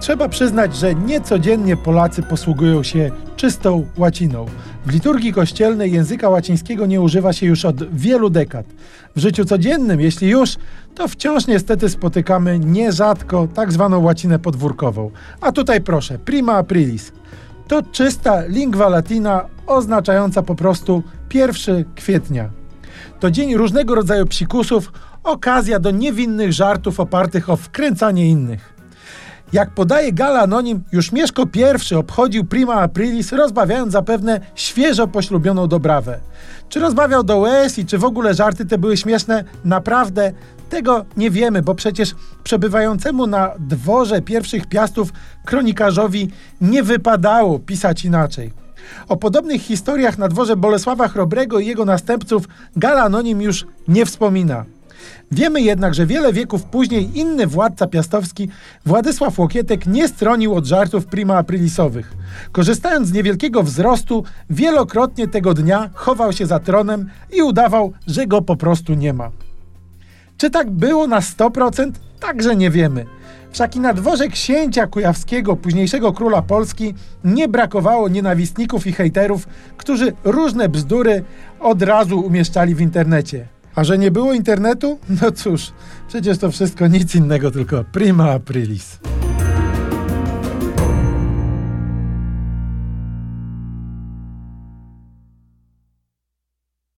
Trzeba przyznać, że niecodziennie Polacy posługują się czystą łaciną. W liturgii kościelnej języka łacińskiego nie używa się już od wielu dekad. W życiu codziennym, jeśli już, to wciąż niestety spotykamy nierzadko tak zwaną łacinę podwórkową. A tutaj proszę, prima aprilis. To czysta lingua latina oznaczająca po prostu 1 kwietnia. To dzień różnego rodzaju psikusów, okazja do niewinnych żartów opartych o wkręcanie innych. Jak podaje Gala Anonim, już Mieszko I obchodził prima aprilis, rozbawiając zapewne świeżo poślubioną Dobrawę. Czy rozbawiał do łez i czy w ogóle żarty te były śmieszne? Naprawdę tego nie wiemy, bo przecież przebywającemu na dworze pierwszych piastów kronikarzowi nie wypadało pisać inaczej. O podobnych historiach na dworze Bolesława Chrobrego i jego następców Gala Anonim już nie wspomina. Wiemy jednak, że wiele wieków później inny władca piastowski, Władysław Łokietek, nie stronił od żartów prima aprilisowych. Korzystając z niewielkiego wzrostu, wielokrotnie tego dnia chował się za tronem i udawał, że go po prostu nie ma. Czy tak było na 100%? Także nie wiemy. Wszak i na dworze księcia kujawskiego, późniejszego króla Polski, nie brakowało nienawistników i hejterów, którzy różne bzdury od razu umieszczali w internecie. A że nie było internetu? No cóż, przecież to wszystko nic innego, tylko prima aprilis.